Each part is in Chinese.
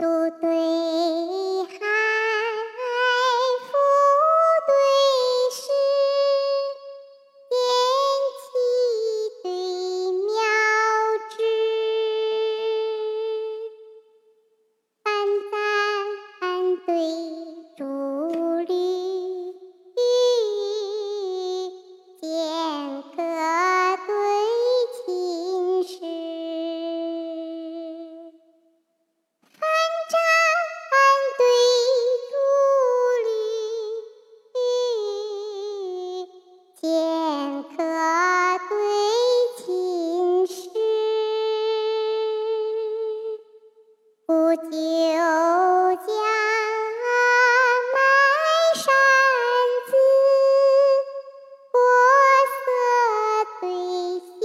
祖对海，父对石，天气对苗枝，班簪对不究江南山子，国色对仙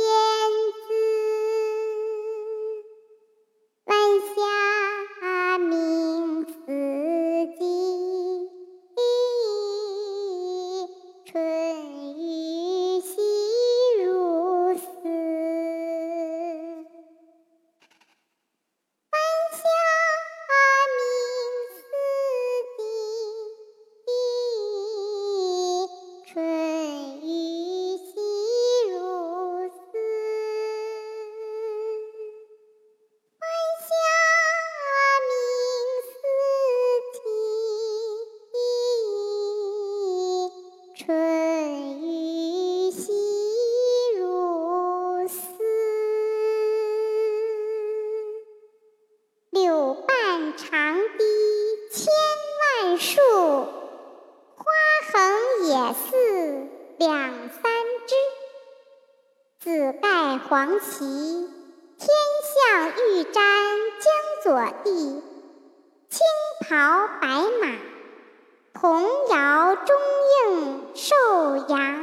子。晚霞明四季，春春雨细如丝。柳绊长堤千万树，花横野寺两三枝。紫盖黄旗，天象玉簪江左地；青袍白马，童谣中应寿阳